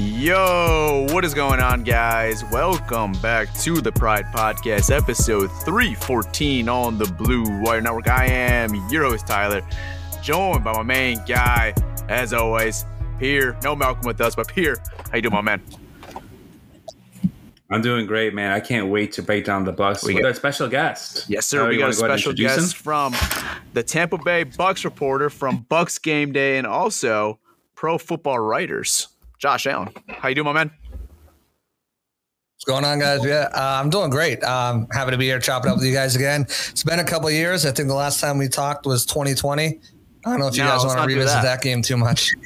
Yo, what is going on, guys? Welcome back to the Pride Podcast, episode 314 on the Blue Wire Network. I am your host, Tyler, joined by my main guy, as always, Pierre. No Malcolm with us, but Pierre, how you doing, my man? I'm doing great, man. I can't wait to break down the Bucs We with got- our special guest. Yes, sir. Uh, we got a go special guest him? from the Tampa Bay Bucs reporter from Bucs Game Day and also Pro Football Writers, Josh Allen. How you doing, my man? What's going on, guys? Yeah, uh, I'm doing great. Um, happy to be here chopping up with you guys again. It's been a couple of years. I think the last time we talked was 2020. I don't know if you No, guys want to revisit that. that. game too much.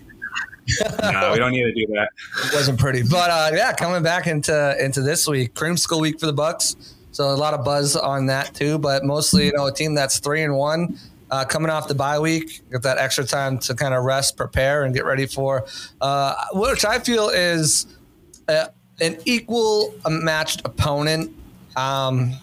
No, we don't need to do that. It wasn't pretty, but uh, yeah, coming back into into this week, school week for the Bucs. So a lot of buzz on that too, but mostly you know a team that's three and one. Uh, coming off the bye week, get that extra time to kind of rest, prepare, and get ready for uh, which I feel is uh, an equal matched opponent. Um,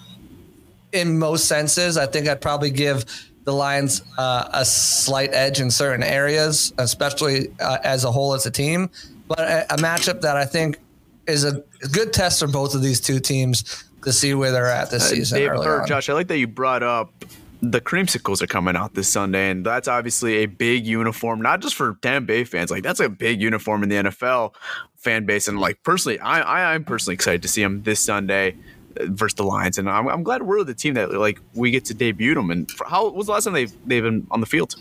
in most senses, I think I'd probably give the Lions uh, a slight edge in certain areas, especially uh, as a whole as a team. But a, a matchup that I think is a good test for both of these two teams to see where they're at this season. Uh, Dave, or on. Josh, I like that you brought up the creamsicles are coming out this Sunday, and that's obviously a big uniform, not just for Tampa Bay fans. Like that's a big uniform in the NFL fan base, and like personally, I, I I'm personally excited to see them this Sunday uh, versus the Lions, and I'm, I'm glad we're the team that like we get to debut them. And how was the last time they've they've been on the field?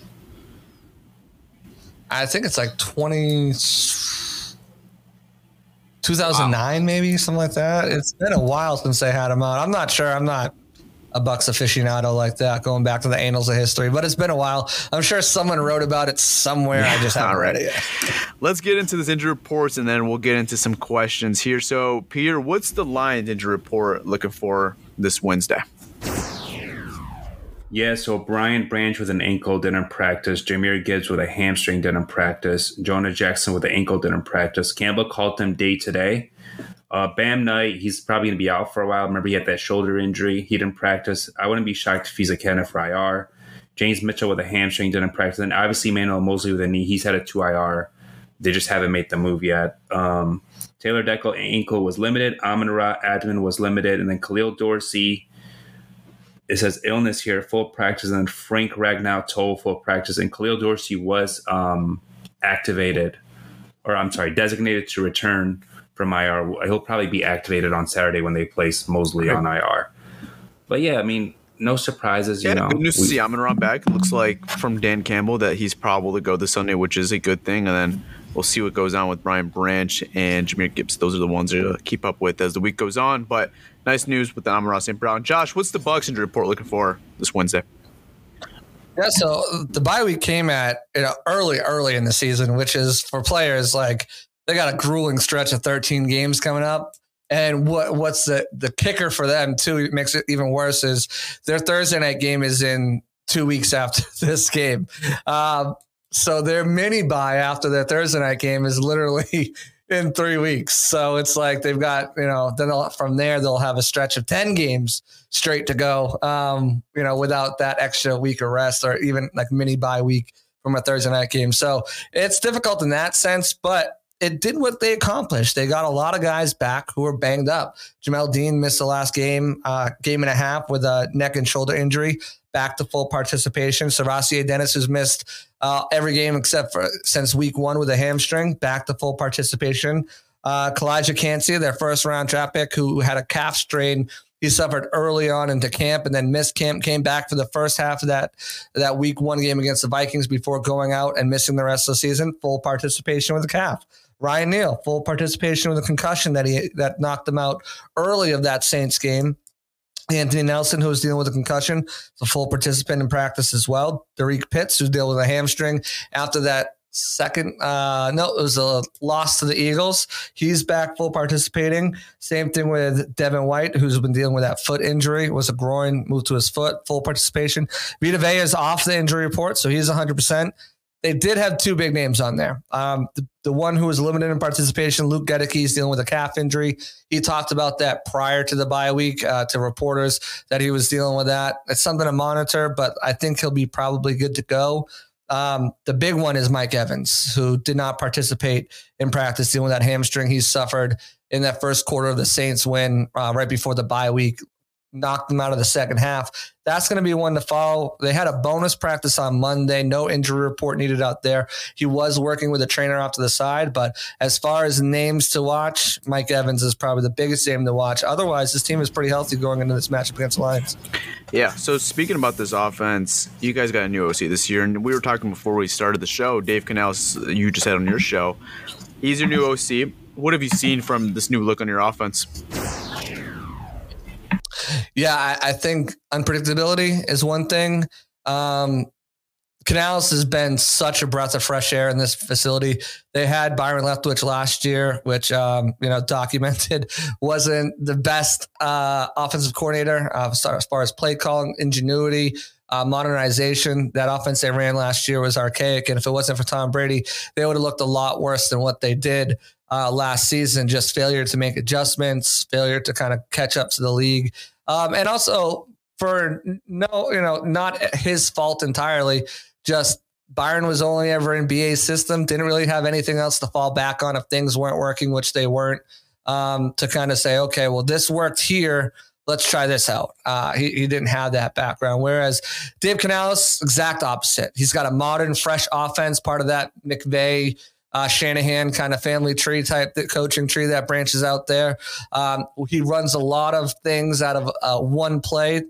I think it's like 20, 2009, maybe something like that. It's been a while since they had them out. I'm not sure. I'm not a Bucs aficionado like that, going back to the annals of history, but it's been a while. I'm sure someone wrote about it somewhere. I just haven't read it yet. Let's get into this injury reports, and then we'll get into some questions here. So, Peter, what's the Lions injury report looking for this Wednesday? Yeah, so Brian Branch with an ankle didn't practice. Jahmyr Gibbs with a hamstring didn't practice. Jonah Jackson with an ankle didn't practice. Campbell called him day today. Uh, Bam Knight, he's probably going to be out for a while. Remember, he had that shoulder injury. He didn't practice. I wouldn't be shocked if he's a candidate for IR. James Mitchell with a hamstring didn't practice. And obviously, Emmanuel Moseley with a knee, he's had a 2 IR. They just haven't made the move yet. Um, Taylor Decker ankle was limited. Amon Ra Admin was limited. And then Khalil Dorsey, it says illness here, full practice. And then Frank Ragnow told full practice. And Khalil Dorsey was um, activated, or I'm sorry, designated to return from IR. He'll probably be activated on Saturday when they place Moseley on IR. But yeah, I mean, no surprises. You Yeah, know, good news to We- see Amon Ra back. It looks like from Dan Campbell that he's probable to go this Sunday, which is a good thing. And then we'll see what goes on with Brian Branch and Jahmyr Gibbs. Those are the ones to keep up with as the week goes on. But nice news with the Amon Ra St. Brown. Josh, what's the Bucs injury report looking for this Wednesday? Yeah, so the bye week came at you know early, early in the season, which is for players like they got a grueling stretch of 13 games coming up. And what what's the the kicker for them too makes it even worse is their Thursday night game is in two weeks after this game. Uh, so their mini bye after their Thursday night game is literally in three weeks. So it's like they've got, you know, then from there, they'll have a stretch of 10 games straight to go, um, you know, without that extra week of rest or even like mini bye week from a Thursday night game. So it's difficult in that sense, but it did what they accomplished. They got a lot of guys back who were banged up. Jamel Dean missed the last game, uh, game and a half with a neck and shoulder injury, back to full participation. SirVocea Dennis, who's missed uh, every game except for since week one with a hamstring, back to full participation. Uh, Kancey, their first round draft pick, who had a calf strain. He suffered early on into camp and then missed camp, came back for the first half of that, that week one game against the Vikings before going out and missing the rest of the season. Full participation with a calf. Ryan Neal, full participation with a concussion that he that knocked him out early of that Saints game. Anthony Nelson, who was dealing with a concussion, a full participant in practice as well. Derek Pitts, who's dealing with a hamstring. After that second uh no it was a loss to the eagles. He's back full participating. Same thing with devin white who's been dealing with that foot injury. Was a groin moved to his foot. Full participation. Vita vea is off the injury report so he's 100% they did have two big names on there. Um, the, the one who was limited in participation, Luke Goedeke, is dealing with a calf injury. He talked about that prior to the bye week uh, to reporters that he was dealing with that. It's something to monitor, but I think he'll be probably good to go. Um, the big one is Mike Evans, who did not participate in practice dealing with that hamstring he suffered in that first quarter of the Saints win uh, right before the bye week knocked them out of the second half. That's going to be one to follow. They had a bonus practice on Monday. No injury report needed out there. He was working with a trainer off to the side, but as far as names to watch, Mike Evans is probably the biggest name to watch. Otherwise, this team is pretty healthy going into this matchup against the Lions. Yeah. So speaking about this offense, you guys got a new OC this year, and we were talking before we started the show. Dave Canales, you just had on your show. He's your new OC. What have you seen from this new look on your offense? Yeah, I, I think unpredictability is one thing. Um, Canales has been such a breath of fresh air in this facility. They had Byron Leftwich last year, which um, you know documented wasn't the best uh, offensive coordinator uh, as far as play calling, ingenuity, uh, modernization. That offense they ran last year was archaic, and if it wasn't for Tom Brady, they would have looked a lot worse than what they did uh, last season. Just failure to make adjustments, failure to kind of catch up to the league. Um, and also for no, you know, not his fault entirely. Just Byron was only ever in BA system, didn't really have anything else to fall back on if things weren't working, which they weren't. Um, to kind of say, okay, well, this worked here. Let's try this out. Uh, he, he didn't have that background. Whereas Dave Canales, exact opposite. He's got a modern, fresh offense, part of that McVay uh, Shanahan kind of family tree type that coaching tree that branches out there. Um, he runs a lot of things out of uh, one play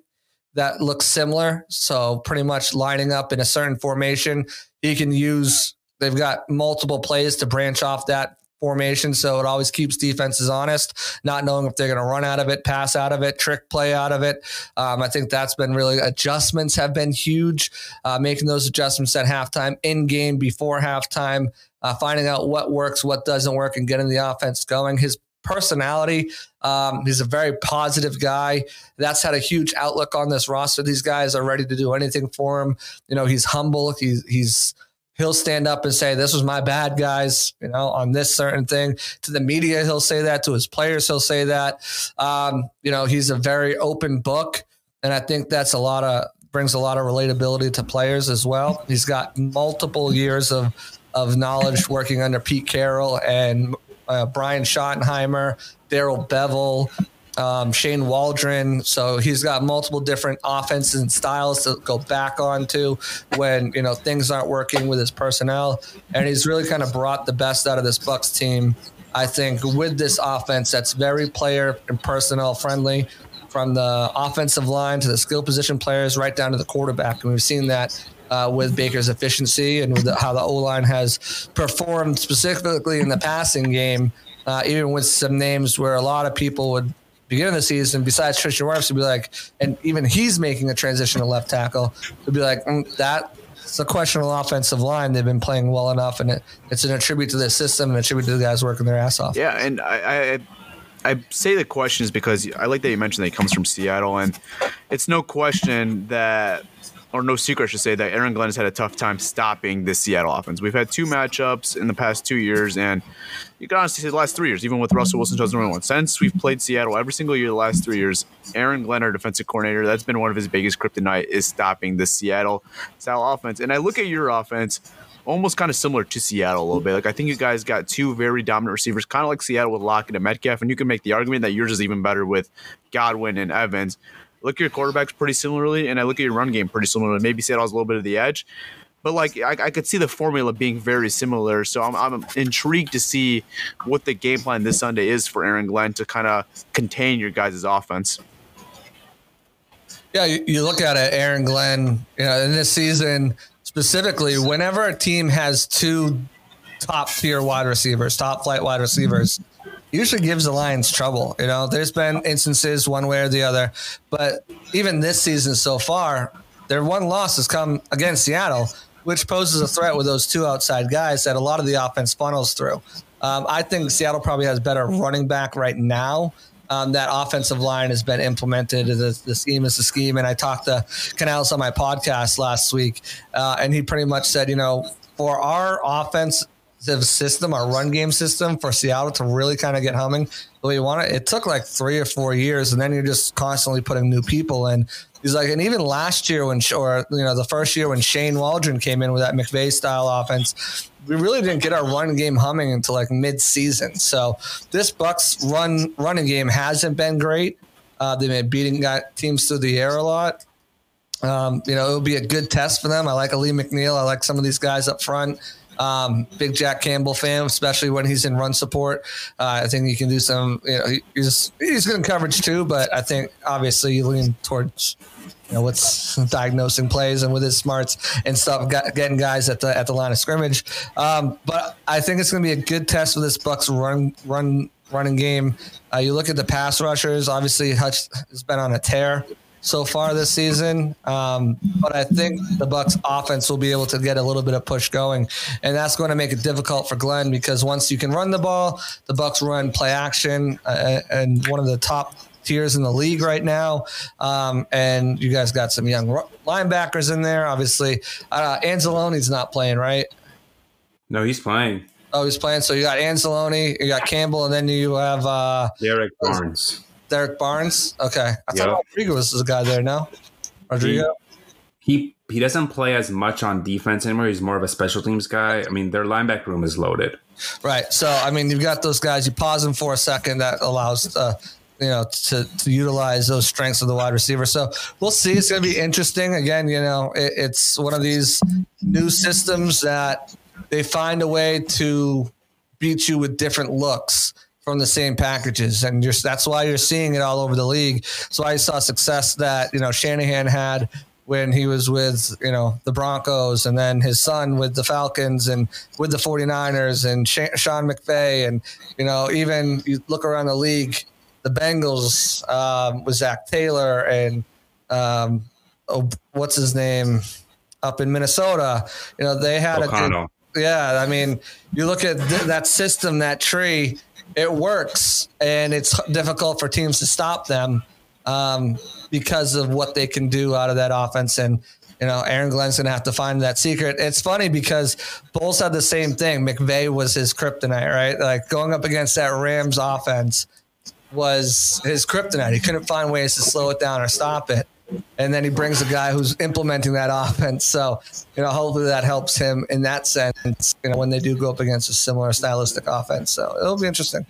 that looks similar. So pretty much lining up in a certain formation. He can use. They've got multiple plays to branch off that formation. So it always keeps defenses honest, not knowing if they're going to run out of it, pass out of it, trick play out of it. Um, I think that's been really adjustments have been huge, uh, making those adjustments at halftime, in game, before halftime, uh, finding out what works, what doesn't work, and getting the offense going. His personality. Um, he's a very positive guy. That's had a huge outlook on this roster. These guys are ready to do anything for him. You know, he's humble. He's he's he'll stand up and say, "This was my bad, guys." You know, on this certain thing. To the media, he'll say that. To his players, he'll say that. Um, you know, he's a very open book, and I think that's a lot of brings a lot of relatability to players as well. He's got multiple years of of knowledge working under Pete Carroll and uh, Brian Schottenheimer, Darrell Bevell, um, Shane Waldron. So he's got multiple different offenses and styles to go back onto when you know things aren't working with his personnel, and he's really kind of brought the best out of this Bucs team. I think with this offense that's very player and personnel friendly, from the offensive line to the skill position players, right down to the quarterback, and we've seen that uh, with Baker's efficiency and the, how the O line has performed specifically in the passing game, uh, even with some names where a lot of people would of the season, besides Tristan Wirfs, would be like, and even he's making a transition to left tackle, would be like, mm, that a questionable offensive line. They've been playing well enough, and it, it's an attribute to the system and a tribute to the guys working their ass off. Yeah, and I, I I say the question is because I like that you mentioned that he comes from Seattle, and it's no question that, or no secret, I should say, that Aaron Glenn has had a tough time stopping the Seattle offense. We've had two matchups in the past two years, and you can honestly say the last three years, even with Russell Wilson 2021. Since we've played Seattle every single year the last three years, Aaron Glenn, our defensive coordinator, that's been one of his biggest kryptonite is stopping the Seattle style offense. And I look at your offense almost kind of similar to Seattle a little bit. Like I think you guys got two very dominant receivers, kind of like Seattle with Lockett and Metcalf, and you can make the argument that yours is even better with Godwin and Evans. Look at your quarterbacks pretty similarly, and I look at your run game pretty similarly. Maybe Seattle's a little bit of the edge, but like I, I, could see the formula being very similar. So I'm, I'm intrigued to see what the game plan this Sunday is for Aaron Glenn to kind of contain your guys' offense. Yeah, you, you, look at it, Aaron Glenn. You know, in this season, specifically, whenever a team has two top tier wide receivers, top flight wide receivers, usually gives the Lions trouble. You know, there's been instances one way or the other, but even this season so far, their one loss has come against Seattle, which poses a threat with those two outside guys that a lot of the offense funnels through. Um, I think Seattle probably has better running back right now um, that offensive line has been implemented. The, the scheme is the scheme. And I talked to Canales on my podcast last week, uh, and he pretty much said, you know, for our offensive system, our run game system for Seattle to really kind of get humming the way you want it, it took like three or four years, and then you're just constantly putting new people in. He's like, and even last year when, or you know, the first year when Shane Waldron came in with that McVay style offense, we really didn't get our run game humming until like mid-season. So this Bucs run running game hasn't been great. Uh, they've been beating teams through the air a lot. Um, you know, it'll be a good test for them. I like Alim McNeill. I like some of these guys up front. Um, big Jack Campbell fan, especially when he's in run support. Uh, I think you can do some. You know, he's he's good in coverage too, but I think obviously you lean towards you know what's diagnosing plays and with his smarts and stuff, getting guys at the at the line of scrimmage. Um, but I think it's going to be a good test for this Bucs run run running game. Uh, you look at the pass rushers. Obviously, Hutch has been on a tear so far this season. Um, but I think the Bucs offense will be able to get a little bit of push going, and that's going to make it difficult for Glenn because once you can run the ball, the Bucs run play action uh, and one of the top tiers in the league right now. Um, and you guys got some young linebackers in there. Obviously, uh, Anzalone's not playing, right? No, he's playing. Oh, he's playing. So you got Anzalone, you got Campbell, and then you have uh, Derrick Barnes. Derrick Barnes. Okay, I thought yep. Rodrigo was the guy there. now. Rodrigo. He, he he doesn't play as much on defense anymore. He's more of a special teams guy. I mean, their linebacker room is loaded. Right. So I mean, you've got those guys. You pause them for a second. That allows. Uh, you know, to, to utilize those strengths of the wide receiver. So we'll see. It's going to be interesting. Again, you know, it, it's one of these new systems that they find a way to beat you with different looks from the same packages, and just that's why you're seeing it all over the league. So I saw success that you know Shanahan had when he was with you know the Broncos and then his son with the Falcons and with the 49ers and Sean McVay and you know even you look around the league the Bengals um, with Zac Taylor and um, oh, what's his name up in Minnesota you know they had O'Connell. a yeah I mean you look at th- that system that tree it works, and it's difficult for teams to stop them um, because of what they can do out of that offense. And you know, Aaron Glenn's gonna have to find that secret. It's funny because Bowles had the same thing. McVay was his kryptonite, right? Like going up against that Rams offense was his kryptonite. He couldn't find ways to slow it down or stop it and then he brings a guy who's implementing that offense. So, you know, hopefully that helps him in that sense, you know, when they do go up against a similar stylistic offense. So it'll be interesting.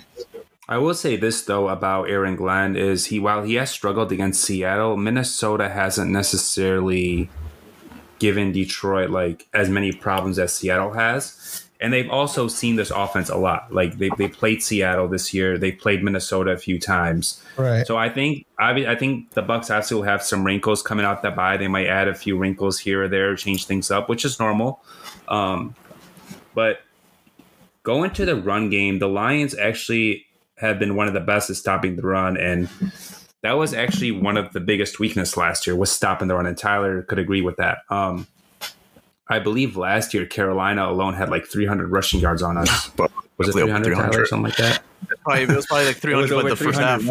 I will say this though about Aaron Glenn is he while he has struggled against Seattle, Minnesota hasn't necessarily given Detroit like as many problems as Seattle has and they've also seen this offense a lot. Like they they played Seattle this year, they played Minnesota a few times. Right. So I think I I think the Bucs actually will have some wrinkles coming out that by. They might add a few wrinkles here or there, change things up, which is normal. Um, but going to the run game, the Lions actually have been one of the best at stopping the run, and that was actually one of the biggest weakness last year was stopping the run. And Tyler could agree with that. Um, I believe last year Carolina alone had like 300 rushing yards on us. But Was it 300, Tyler, or something like that? probably, it was probably like 300 over but the first half.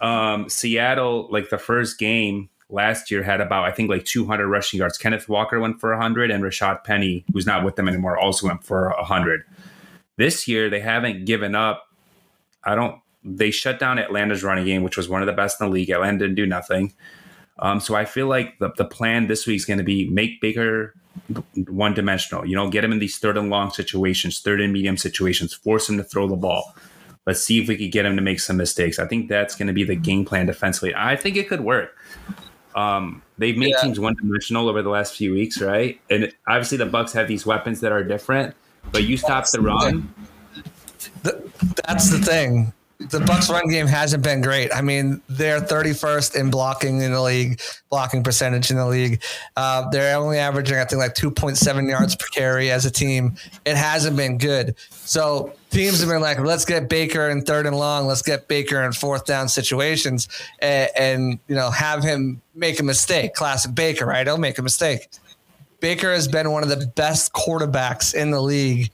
Um, Seattle, like the first game last year, had about I think like 200 rushing yards. Kenneth Walker went for 100, and Rashaad Penny, who's not with them anymore, also went for 100. This year, they haven't given up. I don't. They shut down Atlanta's running game, which was one of the best in the league. Atlanta didn't do nothing. Um, so I feel like the, the plan this week is going to be make Baker one dimensional. You know, get him in these third and long situations, third and medium situations, force him to throw the ball. Let's see if we could get him to make some mistakes. I think that's going to be the game plan defensively. I think it could work. Um, they've made Yeah. teams one dimensional over the last few weeks, right? And obviously the Bucs have these weapons that are different. But you stop the run, Th- that's the thing. The Bucs run game hasn't been great. I mean, they're 31st in blocking in the league, blocking percentage in the league. Uh, they're only averaging, I think, like 2.7 yards per carry as a team. It hasn't been good. So teams have been like, let's get Baker in third and long. Let's get Baker in fourth down situations, and, and you know have him make a mistake. Classic Baker, right? He'll make a mistake. Baker has been one of the best quarterbacks in the league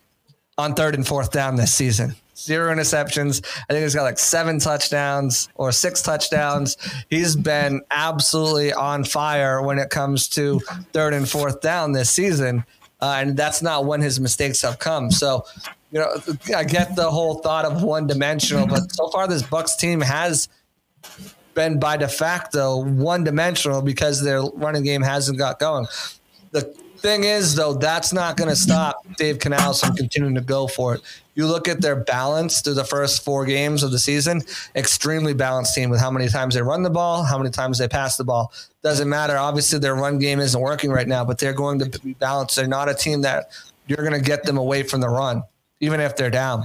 on third and fourth down this season. Zero interceptions. I think he's got like seven touchdowns or six touchdowns. He's been absolutely on fire when it comes to third and fourth down this season. Uh, and that's not when his mistakes have come. So, you know, I get the whole thought of one dimensional, but so far this Bucs team has been by de facto one dimensional because their running game hasn't got going. The thing is, though, that's not going to stop Dave Canales from continuing to go for it. You look at their balance through the first four games of the season, extremely balanced team with how many times they run the ball, how many times they pass the ball. Doesn't matter. Obviously, their run game isn't working right now, but they're going to be balanced. They're not a team that you're going to get them away from the run, even if they're down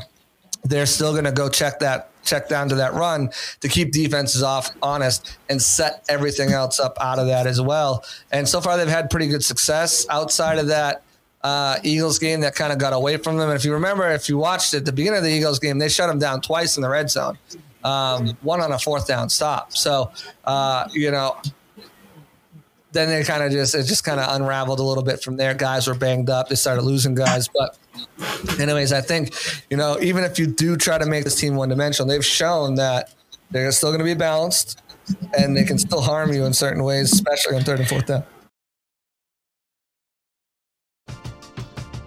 they're still going to go check that check down to that run to keep defenses off honest and set everything else up out of that as well. And so far they've had pretty good success outside of that uh, Eagles game that kind of got away from them. And if you remember, if you watched it, the beginning of the Eagles game, they shut them down twice in the red zone, um, one on a fourth down stop. So, uh, you know, then they kind of just it just kind of unraveled a little bit from there. Guys were banged up. They started losing guys, but anyways, I think you know even if you do try to make this team one dimensional, they've shown that they're still going to be balanced and they can still harm you in certain ways, especially on third and fourth down.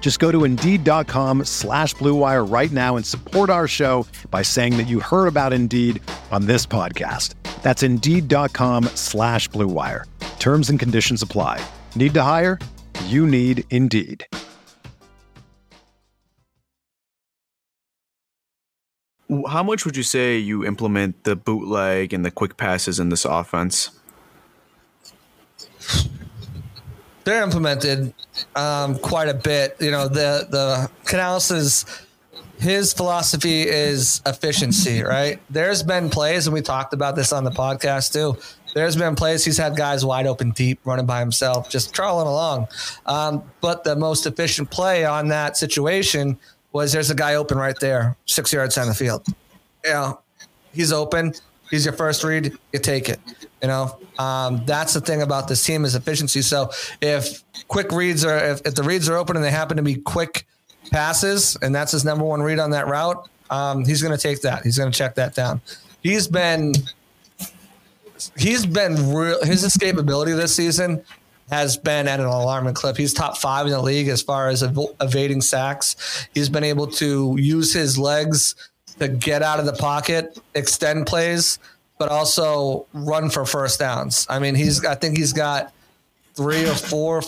Just go to Indeed.com slash Blue Wire right now and support our show by saying that you heard about Indeed on this podcast. That's Indeed.com slash Blue Wire. Terms and conditions apply. Need to hire? You need Indeed. How much would you say you implement the bootleg and the quick passes in this offense? They're implemented um, quite a bit. You know, the the Canales' his philosophy is efficiency, right? There's been plays, and we talked about this on the podcast too. There's been plays he's had guys wide open deep running by himself, just crawling along. Um, but the most efficient play on that situation was there's a guy open right there, six yards down the field. You know, he's open. He's your first read. You take it. You know, um, that's the thing about this team is efficiency. So if quick reads are, if, if the reads are open and they happen to be quick passes, and that's his number one read on that route, um, he's going to take that. He's going to check that down. He's been, he's been real. His escapability this season has been at an alarming clip. He's top five in the league as far as ev- evading sacks. He's been able to use his legs to get out of the pocket, extend plays, but also run for first downs. I mean, he's I think he's got three or four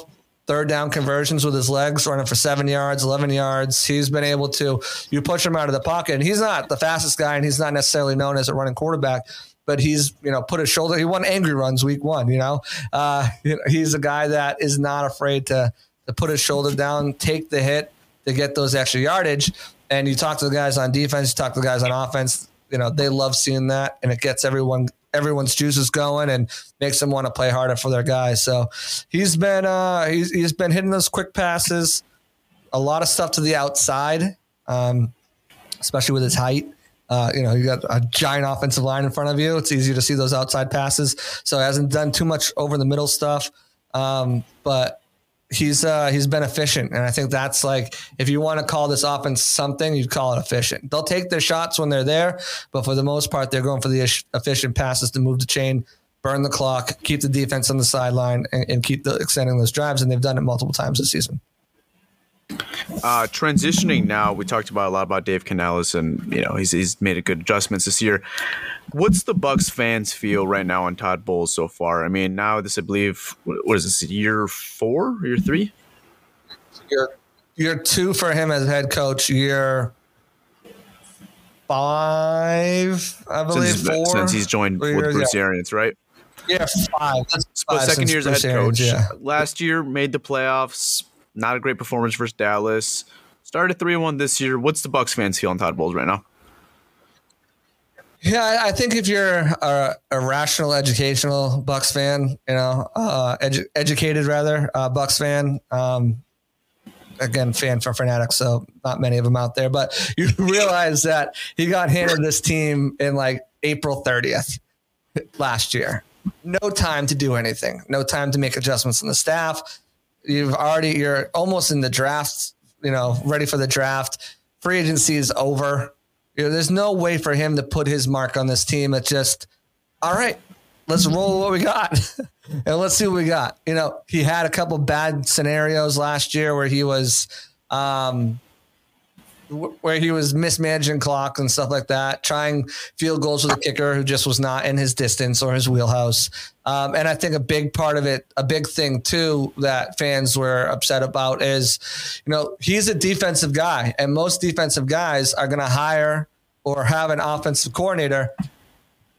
third down conversions with his legs, running for seven yards, 11 yards. He's been able to, you push him out of the pocket, and he's not the fastest guy, and he's not necessarily known as a running quarterback. But he's, you know, put his shoulder. He won angry runs week one. You know, uh, he's a guy that is not afraid to to put his shoulder down, take the hit to get those extra yardage. And you talk to the guys on defense, you talk to the guys on offense. You know, they love seeing that, and it gets everyone everyone's juices going and makes them want to play harder for their guys. So he's been uh, he's he's been hitting those quick passes, a lot of stuff to the outside, um, especially with his height. Uh, you know, you got a giant offensive line in front of you. It's easy to see those outside passes. So he hasn't done too much over the middle stuff. Um, but he's uh, he's been efficient, and I think that's like if you want to call this offense something, you'd call it efficient. They'll take their shots when they're there, but for the most part, they're going for the efficient passes to move the chain, burn the clock, keep the defense on the sideline, and, and keep the, extending those drives. And they've done it multiple times this season. Uh, transitioning now, we talked about a lot about Dave Canales, and you know he's he's made a good adjustments this year. What's the Bucs fans feel right now on Todd Bowles so far? I mean, now this I believe what is this year four, year three? Year year two for him as head coach. Year five, I believe since, four since he's joined with years, Bruce yeah. Arians, right? Yeah, five. That's five second since year as head coach. yeah. Last year made the playoffs. Not a great performance versus Dallas. Started three one this year. What's the Bucs fans feel on Todd Bowles right now? Yeah, I- I think if you're a, a rational, educational Bucs fan, you know, uh, edu- educated rather uh, Bucs fan. Um, again, fan for Fanatics, so not many of them out there, but you realize that he got handed this team in like April 30th last year. No time to do anything. No time to make adjustments in the staff. You've already you're almost in the draft. You know, ready for the draft. Free agency is over. You know, there's no way for him to put his mark on this team. It's just, all right, let's roll what we got and let's see what we got. You know, he had a couple bad scenarios last year where he was, um, where he was mismanaging clock and stuff like that, trying field goals with a kicker who just was not in his distance or his wheelhouse. Um, and I think a big part of it, a big thing too, that fans were upset about is, you know, he's a defensive guy, and most defensive guys are going to hire or have an offensive coordinator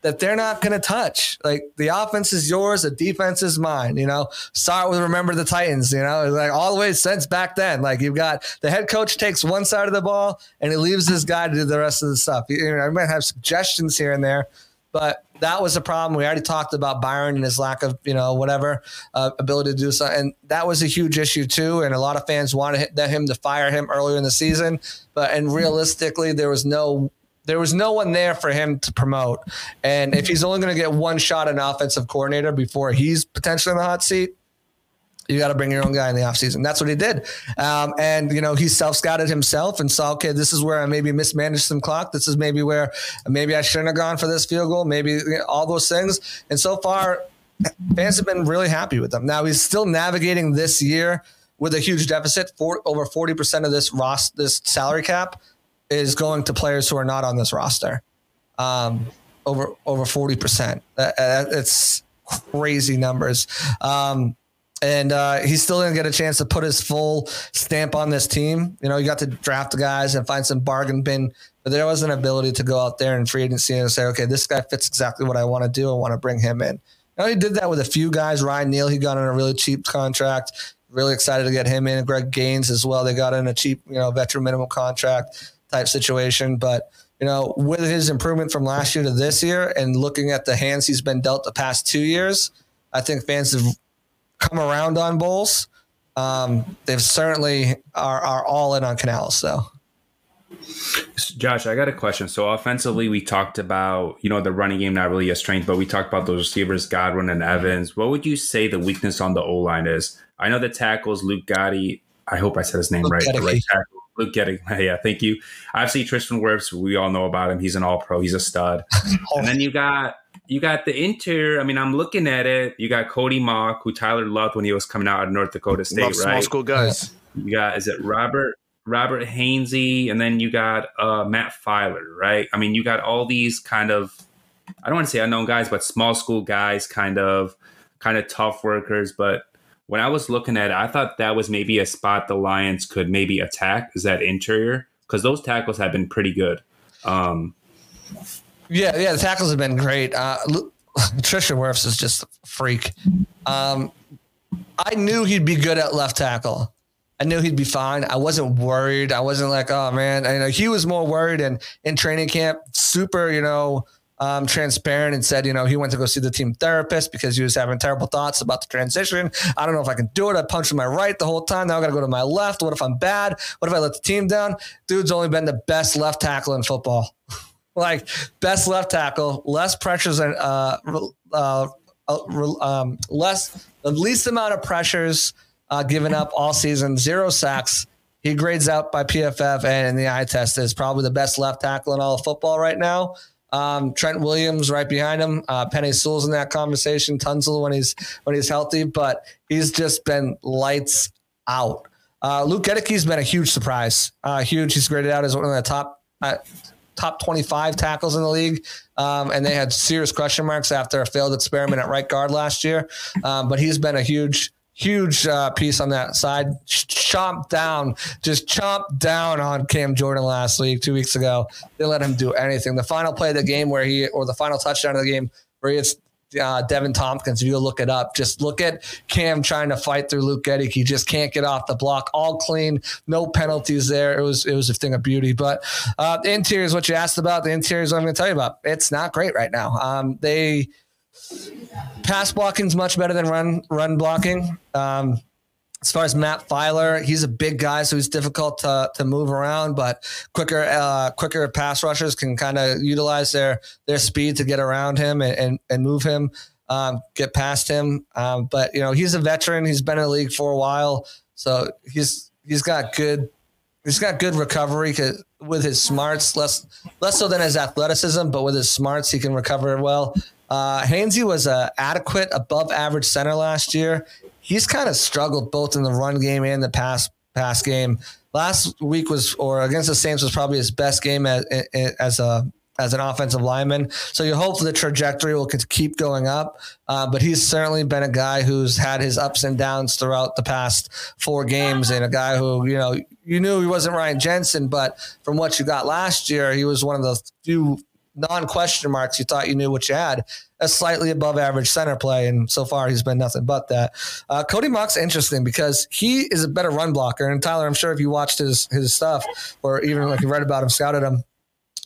that they're not going to touch. Like the offense is yours, the defense is mine. You know, start with remember the Titans. You know, like all the way since back then. Like you've got the head coach takes one side of the ball and he leaves his guy to do the rest of the stuff. You know, I might have suggestions here and there, but that was a problem. We already talked about Byron and his lack of you know whatever uh, ability to do so, and that was a huge issue too. And a lot of fans wanted him to fire him earlier in the season, but and realistically, there was no there was no one there for him to promote. And if he's only going to get one shot at an offensive coordinator before he's potentially in the hot seat, you got to bring your own guy in the offseason. That's what he did. Um, and, you know, he self scouted himself and saw, okay, this is where I maybe mismanaged some clock. This is maybe where maybe I shouldn't have gone for this field goal, maybe you know, all those things. And so far, fans have been really happy with him. Now he's still navigating this year with a huge deficit. For over 40% of this Ross, this salary cap is going to players who are not on this roster. Um, over over forty percent. It's crazy numbers. Um, and uh, still to get a chance to put his full stamp on this team. You know, you got to draft the guys and find some bargain bin, but there was an ability to go out there in free agency and say, okay, this guy fits exactly what I want to do. I want to bring him in. Know, he did that with a few guys. Ryan Neal, he got on a really cheap contract. Really excited to get him in. Greg Gaines as well. They got in a cheap, you know, veteran minimum contract type situation. But you know, with his improvement from last year to this year, and looking at the hands he's been dealt the past two years, I think fans have come around on Bowles. Um, they've certainly are are all in on Canales. So. Josh, I got a question. So offensively, we talked about you know the running game not really a strength, but we talked about those receivers, Godwin and Evans. What would you say the weakness on the O line is? I know the tackles, Luke Gotti. I hope I said his name Luke right. The right tackle, Luke Getting. Yeah, thank you. i Obviously, Tristan Wirfs. We all know about him. He's an All Pro. He's a stud. and then you got you got the interior. I mean, I'm looking at it. You got Cody Mauch, who Tyler loved when he was coming out of North Dakota State, Love right? small school guys. You got is it Robert Robert Hainsey, and then you got uh, Matt Feiler, right? I mean, you got all these kind of I don't want to say unknown guys, but small school guys, kind of kind of tough workers. But when I was looking at it, I thought that was maybe a spot the Lions could maybe attack is that interior because those tackles have been pretty good. Um, Yeah, yeah, the tackles have been great. Uh, Tristan Wirfs is just a freak. Um, I knew he'd be good at left tackle. I knew he'd be fine. I wasn't worried. I wasn't like, oh man. I know he was more worried and in training camp, super, you know, um, transparent and said, you know, he went to go see the team therapist because he was having terrible thoughts about the transition. I don't know if I can do it. I punched my right the whole time. Now I got to go to my left. What if I'm bad? What if I let the team down? Dude's only been the best left tackle in football like best left tackle, less pressures and uh, uh, uh, um, less the least amount of pressures uh, given up all season, zero sacks. He grades out by PFF and the eye test is probably the best left tackle in all of football right now. Um, Trent Williams right behind him. Uh, Penei Sewell's in that conversation. Tunsil when he's when he's healthy, but he's just been lights out. Uh, Luke Goedeke's been a huge surprise. Uh, huge. He's graded out as one of the top uh, top 25 tackles in the league. Um, and they had serious question marks after a failed experiment at right guard last year. Um, but he's been a huge, huge uh, piece on that side. Ch- Chomp down, just chomp down on Cam Jordan last week, two weeks ago. They let him do anything. The final play of the game where he, or the final touchdown of the game where he hits uh, Devin Tompkins. If you look it up, just look at Cam trying to fight through Luke Goedeke. He just can't get off the block. All clean, no penalties there. It was it was a thing of beauty. But uh, the interior is what you asked about. The interior is what I'm going to tell you about. It's not great right now. Um, they pass blocking is much better than run run blocking. Um, as far as Matt Feiler, he's a big guy, so he's difficult to, to move around, but quicker uh, quicker pass rushers can kind of utilize their their speed to get around him and, and, and move him, um, get past him. Um, but you know, he's a veteran. He's been in the league for a while, so he's he's got good he's got good recovery with his smarts, less less so than his athleticism, but with his smarts, he can recover well. Uh, was a adequate, above average center last year. He's kind of struggled both in the run game and the pass pass game. Last week was, or against the Saints, was probably his best game as, as a as an offensive lineman. So you hope the trajectory will keep going up. Uh, but he's certainly been a guy who's had his ups and downs throughout the past four games, and a guy who you know you knew he wasn't Ryan Jensen, but from what you got last year, he was one of the few non-question marks you thought you knew what you had a slightly above average center play and so far he's been nothing but that uh, Cody Mauch's interesting because he is a better run blocker and tyler i'm sure if you watched his his stuff or even like you read about him scouted him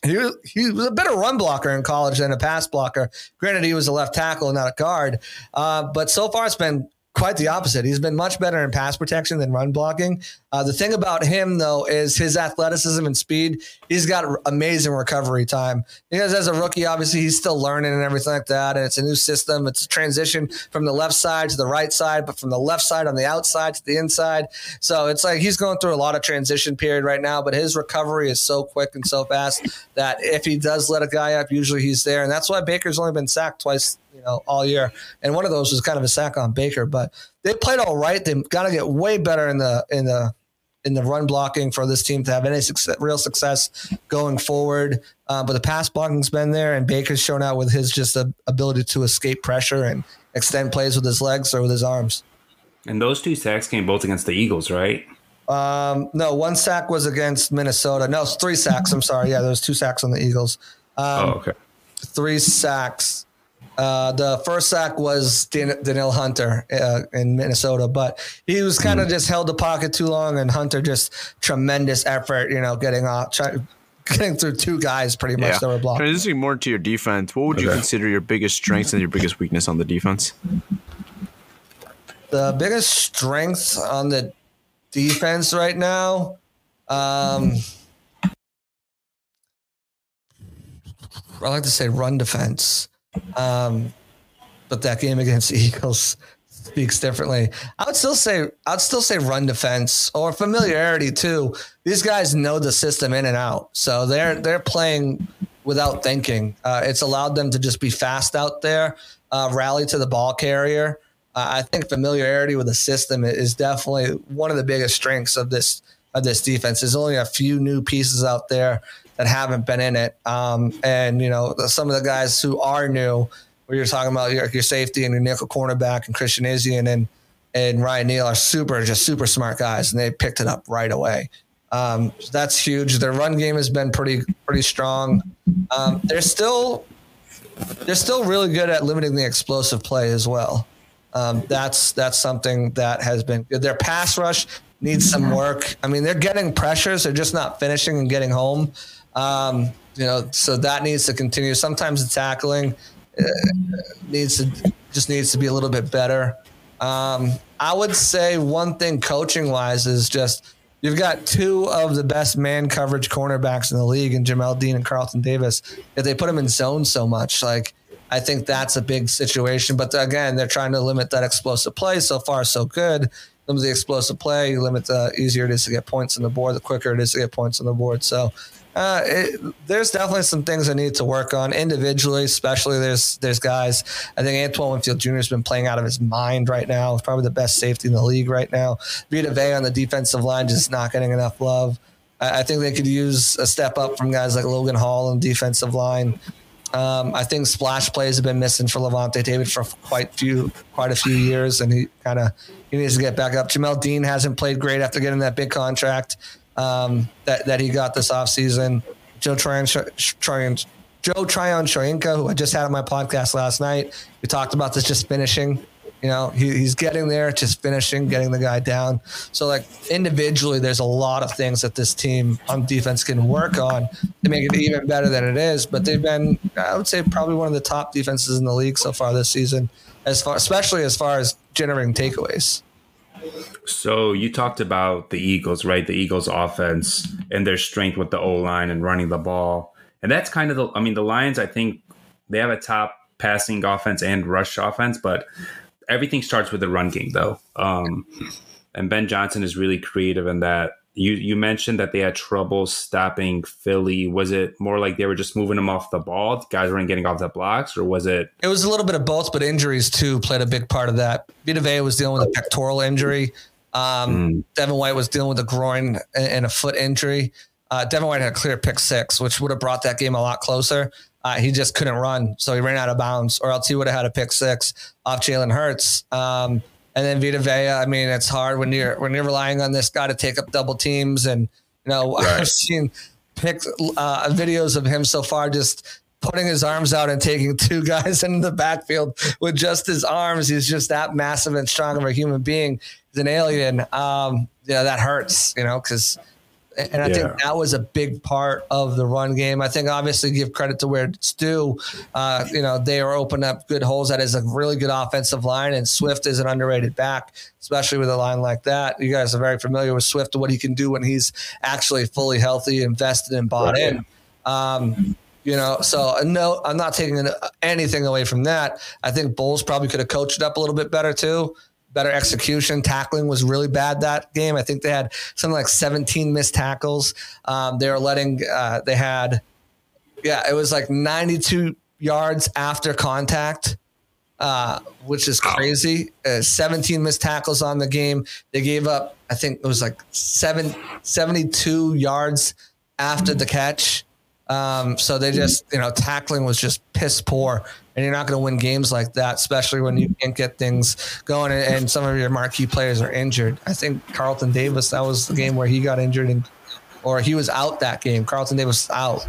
he was, he was a better run blocker in college than a pass blocker. Granted, he was a left tackle, not a guard. Uh, but so far, it's been quite the opposite. He's been much better in pass protection than run blocking. Uh, the thing about him, though, is his athleticism and speed. He's got amazing recovery time because as a rookie, obviously, he's still learning and everything like that. And it's a new system. It's a transition from the left side to the right side, but from the left side on the outside to the inside. So it's like he's going through a lot of transition period right now, but his recovery is so quick and so fast that if he does let a guy up, usually he's there. And that's why Baker's only been sacked twice you know, all year. And one of those was kind of a sack on Baker, but they played all right. They got to get way better in the in the in the run blocking for this team to have any success, real success going forward. Uh, but the pass blocking's been there, and Baker's shown out with his just ability to escape pressure and extend plays with his legs or with his arms. And those two sacks came both against the Eagles, right? Um, no, one sack was against Minnesota. No, it's three sacks. I'm sorry. Yeah, there was two sacks on the Eagles. Um, oh, okay. Three sacks. Uh, the first sack was Dan- Danielle Hunter uh, in Minnesota, but he was kind of just held the pocket too long, and Hunter just tremendous effort, you know, getting off, try, getting through two guys pretty much Yeah. that were blocked. Transitioning more to your defense, what would you consider your biggest strengths and your biggest weakness on the defense? The biggest strength on the defense right now, um, I like to say run defense, um, but that game against the Eagles speaks differently. I would still say I'd still say run defense or familiarity too. These guys know the system in and out, so they're they're playing without thinking. Uh, it's allowed them to just be fast out there, uh, rally to the ball carrier. Uh, I think familiarity with the system is definitely one of the biggest strengths of this of this defense. There's only a few new pieces out there that haven't been in it, um, and you know some of the guys who are new. Where you're talking about your, your safety and your nickel cornerback and Christian Izien and and Ryan Neal are super, just super smart guys, and they picked it up right away. Um, so that's huge. Their run game has been pretty pretty strong. Um, they're still they're still really good at limiting the explosive play as well. Um, that's that's something that has been good. Their pass rush needs some work. I mean, they're getting pressures; they're just not finishing and getting home. Um, you know, so that needs to continue. Sometimes the tackling uh, needs to just needs to be a little bit better. Um, I would say one thing coaching wise is just you've got two of the best man coverage cornerbacks in the league in Jamel Dean and Carlton Davis. If they put them in zone so much, like I think that's a big situation. But again, they're trying to limit that explosive play. So far, so good. Limit the explosive play. You limit the easier it is to get points on the board, the quicker it is to get points on the board. So uh, it, there's definitely some things I need to work on individually, especially there's there's guys. I think Antoine Winfield Jr. has been playing out of his mind right now. He's probably the best safety in the league right now. Vita Vea on the defensive line just not getting enough love. I, I think they could use a step up from guys like Logan Hall on defensive line. Um, I think splash plays have been missing for Lavonte David for quite few, quite a few years, and he kind of he needs to get back up. Jamel Dean hasn't played great after getting that big contract um, that that he got this offseason. Joe Tryon, Tryon Joe Tryon Shoyinka, who I just had on my podcast last night, we talked about this just finishing. You know, he, he's getting there, just finishing, getting the guy down. So, like individually, there's a lot of things that this team on defense can work on to make it even better than it is. But they've been, I would say, probably one of the top defenses in the league so far this season, as far, especially as far as generating takeaways. So you talked about the Eagles, right? The Eagles offense and their strength with the O line and running the ball. And that's kind of the I mean, the Lions, I think they have a top passing offense and rush offense, but everything starts with the run game though. Um, and Ben Johnson is really creative in that. You you mentioned that they had trouble stopping Philly. Was it more like they were just moving them off the ball? Guys weren't getting off the blocks, or was it? It was a little bit of both, but injuries too played a big part of that. Vita Vea was dealing with a pectoral injury. Um, mm. Devin White was dealing with a groin and a foot injury. Uh, Devin White had a clear pick six, which would have brought that game a lot closer. Uh, he just couldn't run, so he ran out of bounds, or else he would have had a pick six off Jalen Hurts. Um, and then Vita Vea, I mean, it's hard when you're when you're relying on this guy to take up double teams, and you know right. I've seen pics, uh, videos of him so far just putting his arms out and taking two guys in the backfield with just his arms. He's just that massive and strong of a human being. He's an alien. Um, yeah, that hurts, you know, because and I yeah. think that was a big part of the run game. I think obviously give credit to where it's due. Uh, you know, they are opening up good holes. That is a really good offensive line, and Swift is an underrated back, especially with a line like that. You guys are very familiar with Swift and what he can do when he's actually fully healthy, invested, and bought right. in. Um, you know, so no, I'm not taking anything away from that. I think Bowles probably could have coached it up a little bit better too better execution. Tackling was really bad that game. I think they had something like 17 missed tackles. Um, they were letting, uh, they had, yeah, it was like 92 yards after contact, uh, which is crazy. Uh, 17 missed tackles on the game. They gave up, I think it was like seven, 72 yards after the catch. Um, so they just, you know, tackling was just piss poor and you're not going to win games like that, especially when you can't get things going and, and, some of your marquee players are injured. I think Carlton Davis, that was the game where he got injured and, or he was out that game. Carlton Davis out.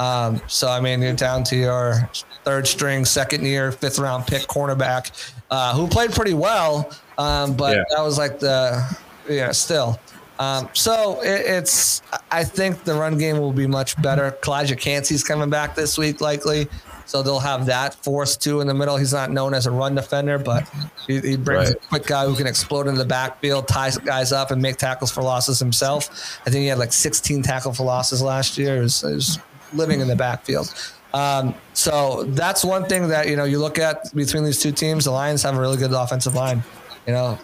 Um, so, I mean, you're down to your third string, second year, fifth round pick cornerback, uh, who played pretty well. Um, but yeah. that was like the, yeah, still. Um, so it, it's, I think the run game will be much better. Calijah Kancey's coming back this week, likely. So they'll have that force too in the middle. He's not known as a run defender, but he, he brings right. a quick guy who can explode into the backfield, ties guys up, and make tackles for losses himself. I think he had like 16 tackle for losses last year. He was, he was living in the backfield. Um, so that's one thing that you know you look at between these two teams. The Lions have a really good offensive line, you know,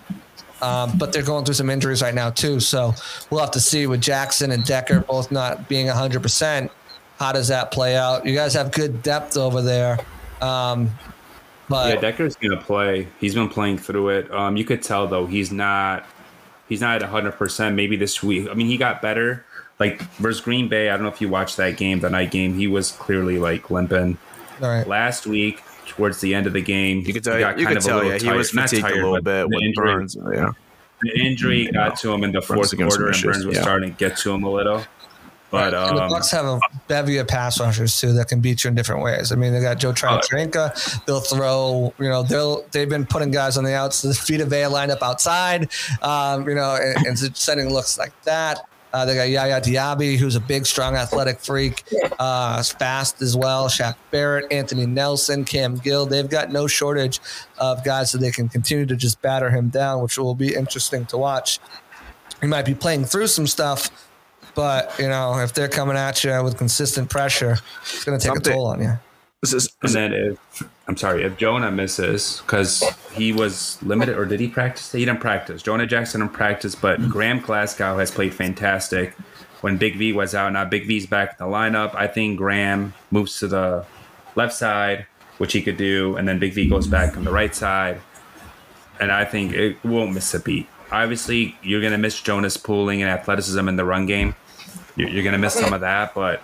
um, but they're going through some injuries right now too. So we'll have to see with Jackson and Decker both not being 100 percent how does that play out? You guys have good depth over there. Um, but yeah, Decker's gonna play. He's been playing through it. Um, you could tell though he's not he's not at hundred percent. Maybe this week. I mean, he got better. Like versus Green Bay. I don't know if you watched that game, the night game. He was clearly like limping. Right. Last week, towards the end of the game, You could tell. he got You kind could of tell. little Yeah, he was fatigued tired, a little bit the with injury, Burns. Yeah. The injury got to him in the fourth quarter, and Burns was yeah. starting to get to him a little. But the um, Bucs have a bevy of pass rushers too that can beat you in different ways. I mean, they got Joe Tryon-Shoyinka. They'll throw. You know, they'll they've been putting guys on the outs. The Vita Vea lined up outside. Um, you know, and, and sending looks like that. Uh, they got Yaya Diaby, who's a big, strong, athletic freak, uh, fast as well. Shaq Barrett, Anthony Nelson, Cam Gill. They've got no shortage of guys so they can continue to just batter him down, which will be interesting to watch. He might be playing through some stuff, but you know, if they're coming at you with consistent pressure, it's going to take Something- a toll on you. This is, and then if I'm sorry, if Jonah misses because he was limited, or did he practice? He didn't practice. Jonah Jackson didn't practice, but Graham Glasgow has played fantastic. When Big V was out, now Big V's back in the lineup. I think Graham moves to the left side, which he could do, and then Big V goes back on the right side. And I think it won't miss a beat. Obviously, you're gonna miss Jonah's pooling and athleticism in the run game. You're, you're gonna miss some of that, but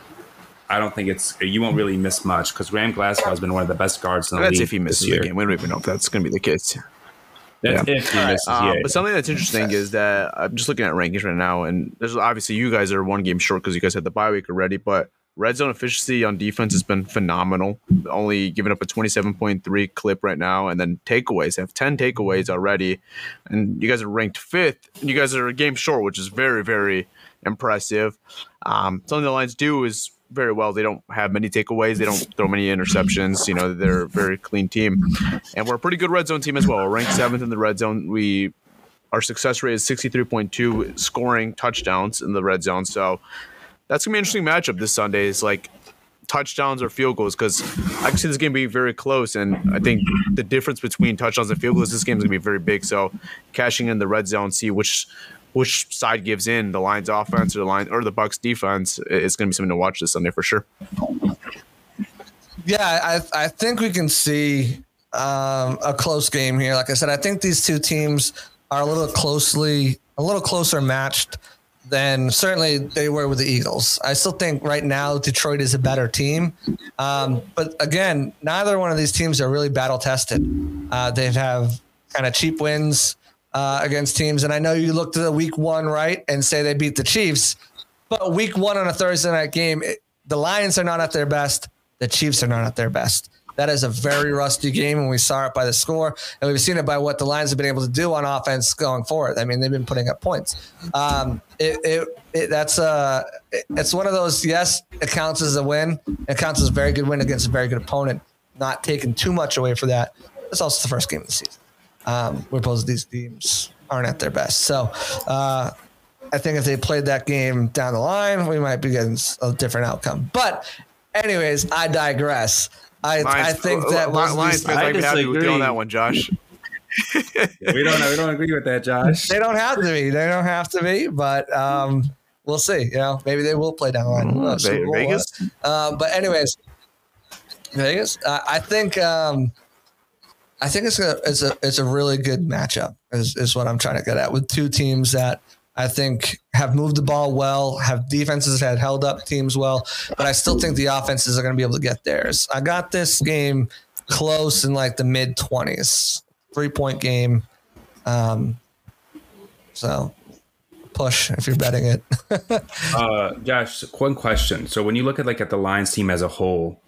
I don't think it's you won't really miss much because Graham Glasgow has been one of the best guards in the that's league if he misses this the game. We don't even know if that's going to be the case. That's Yeah. if he misses. Um, yeah, but something that's interesting is that I'm just looking at rankings right now, and there's obviously you guys are one game short because you guys had the bye week already. But red zone efficiency on defense has been phenomenal. Only giving up a 27.3 clip right now, and then takeaways have 10 takeaways already, and you guys are ranked fifth. And you guys are a game short, which is very very impressive. Um, something the Lions do is very well. They don't have many takeaways. They don't throw many interceptions. You know, they're a very clean team, and we're a pretty good red zone team as well. We're ranked seventh in the red zone. We our success rate is 63.2 scoring touchdowns in the red zone. So that's gonna be an interesting matchup this Sunday. Is like touchdowns or field goals because I see this game being very close, and I think the difference between touchdowns and field goals this game is gonna be very big. So cashing in the red zone, see which which side gives in the Lions offense or the line or the Bucs defense is gonna be something to watch this Sunday for sure. Yeah, I I think we can see um, a close game here. Like I said, I think these two teams are a little closely, a little closer matched than certainly they were with the Eagles. I still think right now Detroit is a better team, um, but again, neither one of these teams are really battle tested. Uh, they have kind of cheap wins uh, against teams, and I know you looked at the week one right and say they beat the Chiefs, but week one on a Thursday night game, it, the Lions are not at their best. The Chiefs are not at their best. That is a very rusty game, and we saw it by the score, and we've seen it by what the Lions have been able to do on offense going forward. I mean, they've been putting up points. Um, it, it, it, that's uh, it, it's one of those. Yes, it counts as a win. It counts as a very good win against a very good opponent. Not taking too much away for that. It's also the first game of the season. Um, where both these teams aren't at their best. So. Uh, I think if they played that game down the line, we might be getting a different outcome. But, anyways, I digress. I, I think that Lions, was Lions fans I might be happy with you on that one, Josh. we don't we don't agree with that, Josh. they don't have to be. They don't have to be, but um, we'll see. You know, maybe they will play down the line. Who knows? Ve- Super Bowl, Vegas? Uh, but anyways, Vegas. Uh, I think um, I think it's a it's a it's a really good matchup. Is is what I'm trying to get at with two teams that I think have moved the ball well, have defenses that held up teams well, but I still think the offenses are going to be able to get theirs. I got this game close in like the mid 20s, three point game. Um, so push if you're betting it. Uh, Josh, one question. So when you look at like at the Lions team as a whole,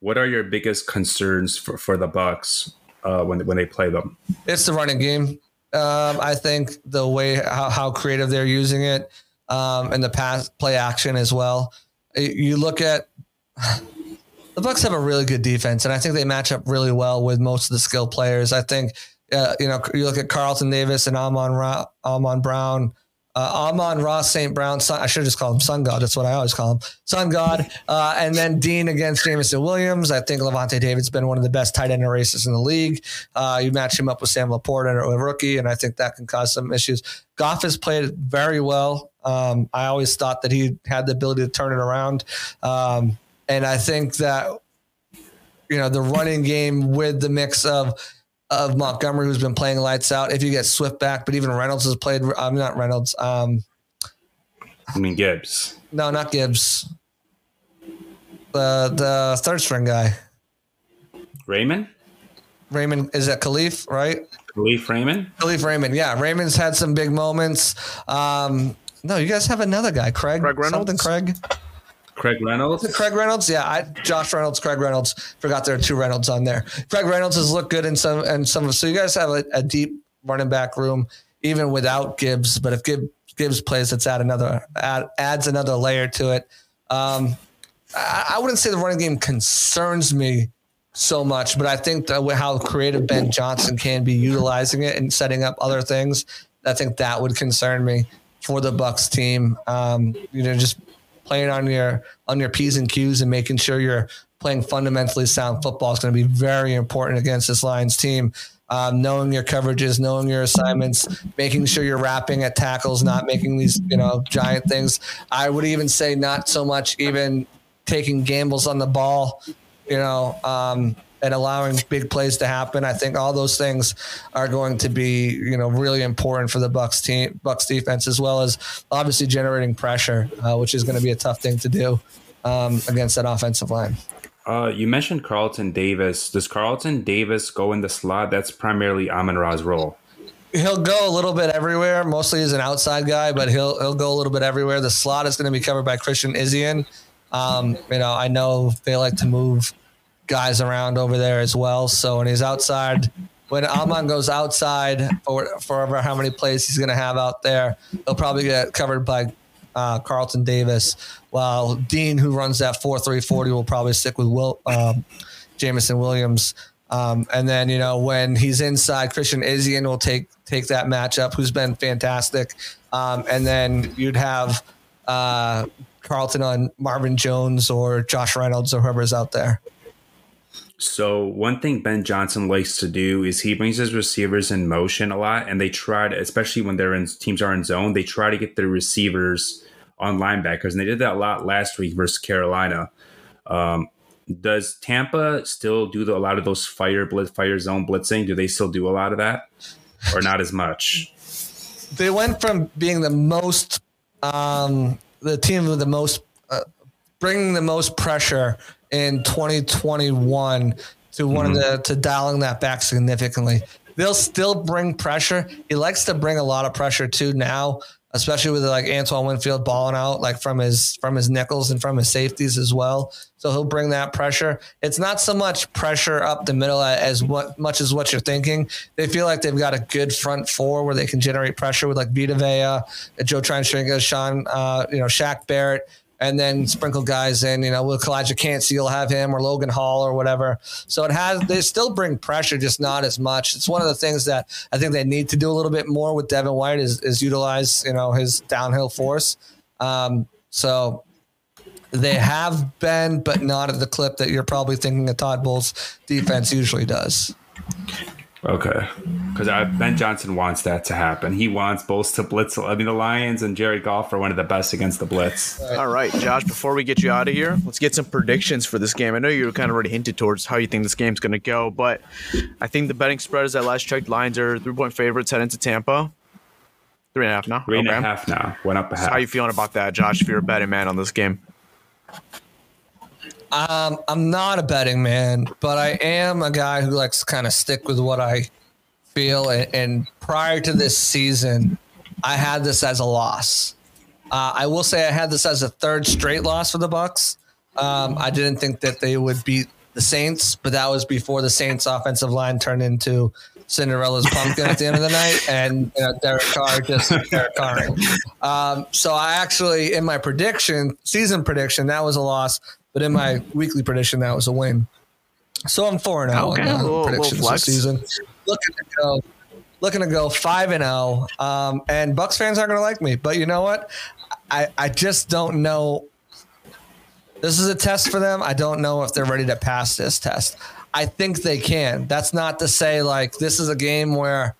what are your biggest concerns for, for the Bucs uh, when when they play them? it's the running game. Um, I think the way how, how creative they're using it um, and the pass play action as well. You look at the Bucs have a really good defense, and I think they match up really well with most of the skilled players. I think uh, you know you look at Carlton Davis and Amon Ra- Amon Brown. Uh, Amon Ra St. Brown, son, I should just call him Sun God. That's what I always call him, Sun God. Uh, and then Dean against Jameson Williams. I think Lavonte David's been one of the best tight end races in the league. Uh, you match him up with Sam LaPorta and a rookie, and I think that can cause some issues. Goff has played very well Um, I always thought that he had the ability to turn it around. Um, and I think that, you know, the running game with the mix of, of Montgomery, who's been playing lights out. If you get Swift back, but even Reynolds has played. I'm not Reynolds. Um, I mean Gibbs. No, not Gibbs. The the third string guy. Raymond. Raymond is that Kalif, right? Kalif Raymond. Kalif Raymond. Yeah, Raymond's had some big moments. Um, no, you guys have another guy, Craig. Craig Reynolds? Something Craig. Craig Reynolds. Craig Reynolds, yeah, I, Josh Reynolds, Craig Reynolds. Forgot there are two Reynolds on there. Craig Reynolds has looked good in some and some. Of. So you guys have a, a deep running back room, even without Gibbs. But if Gibbs, Gibbs plays, it's add another add, adds another layer to it. Um, I, I wouldn't say the running game concerns me so much, but I think how creative Ben Johnson can be utilizing it and setting up other things, I think that would concern me for the Bucs team. Um, you know, just playing on your on your p's and q's and making sure you're playing fundamentally sound football is going to be very important against this Lions team. Um, knowing your coverages, knowing your assignments, making sure you're wrapping at tackles, not making these you know giant things. I would even say not so much even taking gambles on the ball, you know, um, and allowing big plays to happen. I think all those things are going to be, you know, really important for the Bucs team, Bucs defense, as well as obviously generating pressure, uh, which is going to be a tough thing to do um, against that offensive line. Uh, you mentioned Carlton Davis. Does Carlton Davis go in the slot? That's primarily Amon Ra's role. He'll go a little bit everywhere. Mostly he's an outside guy, but he'll he'll go a little bit everywhere. The slot is going to be covered by Christian Izien. Um, you know, I know they like to move guys around over there as well. So when he's outside, when Amon goes outside for for how many plays he's going to have out there, he'll probably get covered by uh, Carlton Davis, while Dean, who runs that four three forty, will probably stick with Will um, Jameson Williams. Um, and then you know when he's inside, Christian Izien will take take that matchup, who's been fantastic. Um, and then you'd have uh, Carlton on Marvin Jones or Josh Reynolds or whoever's out there. So one thing Ben Johnson likes to do is he brings his receivers in motion a lot, and they try to, especially when they're in teams are in zone, they try to get their receivers on linebackers, and they did that a lot last week versus Carolina. Um, does Tampa still do the, a lot of those fire blitz, fire zone blitzing? Do they still do a lot of that, or not as much? They went from being the most, um, the team with the most, uh, bringing the most pressure in 2021 to one mm-hmm. of the to dialing that back significantly. They'll still bring pressure. He likes to bring a lot of pressure too now, especially with like Antoine Winfield balling out like from his from his nickels and from his safeties as well. So he'll bring that pressure. It's not so much pressure up the middle as what much as what you're thinking. They feel like they've got a good front four where they can generate pressure with like Vita Vea, Joe Trent Sean, uh, you know, Shaq Barrett and then sprinkle guys in. You know, with Calijah Kancey, you'll have him or Logan Hall or whatever. So it has they still bring pressure, just not as much. It's one of the things that I think they need to do a little bit more with Devin White is is utilize you know his downhill force. Um, so they have been, but not at the clip that you're probably thinking a Todd Bowles defense usually does. Okay, because Ben Johnson wants that to happen. He wants both to blitz. I mean, the Lions and Jared Goff are one of the best against the blitz. All right, Josh. Before we get you out of here, let's get some predictions for this game. I know you kind of already hinted towards how you think this game's going to go, but I think the betting spread is at last checked. Lions are three point favorites heading to Tampa. Three and a half now. Three and okay. a half now. Went up a half. So how you feeling about that, Josh? If you're a betting man on this game. Um, I'm not a betting man, but I am a guy who likes to kind of stick with what I feel. And, and prior to this season, I had this as a loss. Uh, I will say I had this as a third straight loss for the Bucs. Um, I didn't think that they would beat the Saints, but that was before the Saints' offensive line turned into Cinderella's pumpkin at the end of the night, and you know, Derek Carr just Derek Carr. Um, so I actually, in my prediction, season prediction, that was a loss. But in my weekly prediction, that was a win. So I'm four and zero oh okay. on predictions this season. Looking to go, looking to go five and zero. Oh, um, and Bucs fans aren't going to like me, but you know what? I I just don't know. This is a test for them. I don't know if they're ready to pass this test. I think they can. That's not to say like this is a game where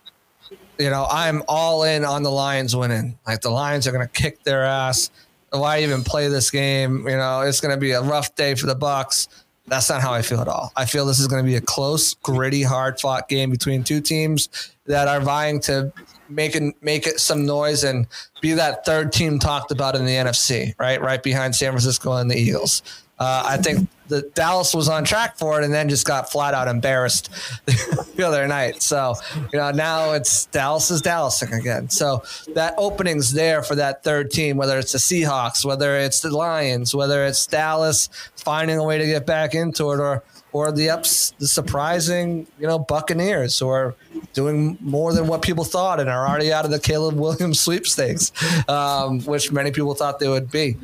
you know, I'm all in on the Lions winning. Like the Lions are going to kick their ass. Why even play this game? You know, it's going to be a rough day for the Bucs. That's not how I feel at all. I feel this is going to be a close, gritty, hard fought game between two teams that are vying to make it, make it some noise and be that third team talked about in the NFC, right? Right behind San Francisco and the Eagles. Uh, I think the Dallas was on track for it and then just got flat out embarrassed the other night. So, you know, now it's Dallas is Dallas again. So that opening's there for that third team, whether it's the Seahawks, whether it's the Lions, whether it's Dallas finding a way to get back into it or or the ups the surprising, you know, Buccaneers who are doing more than what people thought and are already out of the Caleb Williams sweepstakes, um, which many people thought they would be.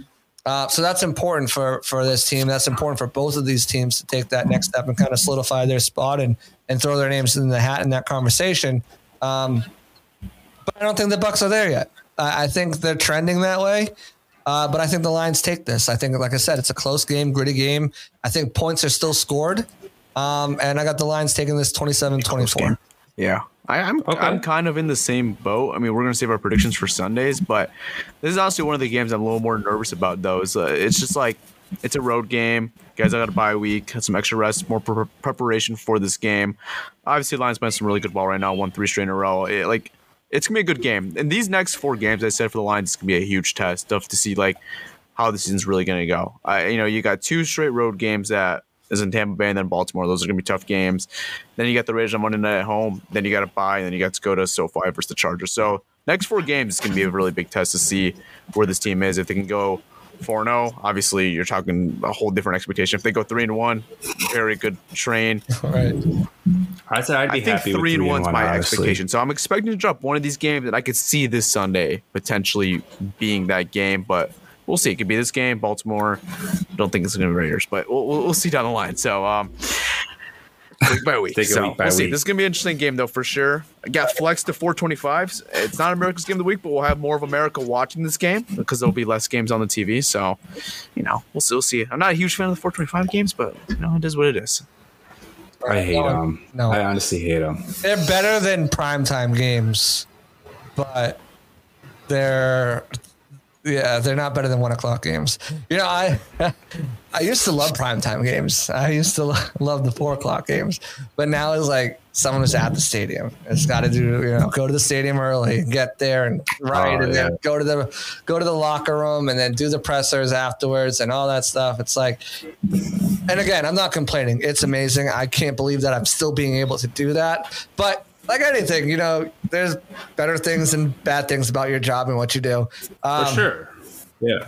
Uh, so that's important for for this team. That's important for both of these teams to take that next step and kind of solidify their spot and and throw their names in the hat in that conversation. Um, but I don't think the Bucs are there yet. I, I think they're trending that way. Uh, but I think the Lions take this. I think, like I said, it's a close game, gritty game. I think points are still scored. Um, and I got the Lions taking this 27 24. Yeah. I, am I'm, I'm kind of in the same boat. I mean, we're gonna save our predictions for Sundays, but this is honestly one of the games I'm a little more nervous about. Though, uh, it's just like it's a road game. Guys, I got to buy a bye week, had some extra rest, more pre- preparation for this game. Obviously, Lions playing some really good ball right now, won three straight in a row. It, like, it's gonna be a good game. And these next four games, I said for the Lions, it's gonna be a huge test of to see like how the season's really gonna go. I, you know, you got two straight road games that is in Tampa Bay and then Baltimore. Those are going to be tough games. Then you got the Raiders on Monday night at home. Then you got to buy, and then you got to go to SoFi versus the Chargers. So next four games is going to be a really big test to see where this team is. If they can go four zero, oh, obviously you're talking a whole different expectation. If they go three and one, very good train. All right. I'd say I'd be I think happy three with and three one's one, my honestly. expectation. So I'm expecting to drop one of these games that I could see this Sunday potentially being that game, but we'll see. It could be this game, Baltimore. Don't think it's going to be Raiders, but we'll, we'll, we'll see down the line. So, um, week by week. So week by we'll see. This is going to be an interesting game, though, for sure. I got flexed to 425s. It's not America's game of the week, but we'll have more of America watching this game because there'll be less games on the TV. So, you know, we'll still see. I'm not a huge fan of the 425 games, but you know, it is what it is. I hate No, them. no. I honestly hate them. They're better than primetime games, but they're yeah, they're not better than one o'clock games. You know, I I used to love primetime games. I used to love the four o'clock games, but now it's like someone who's at the stadium. It's got to do you know go to the stadium early, get there and right, Oh, and then go to the go to the locker room and then do the pressers afterwards and all that stuff. It's like and again, I'm not complaining. It's amazing. I can't believe that I'm still being able to do that. But like anything, you know, there's better things and bad things about your job and what you do. For Um, sure. Yeah.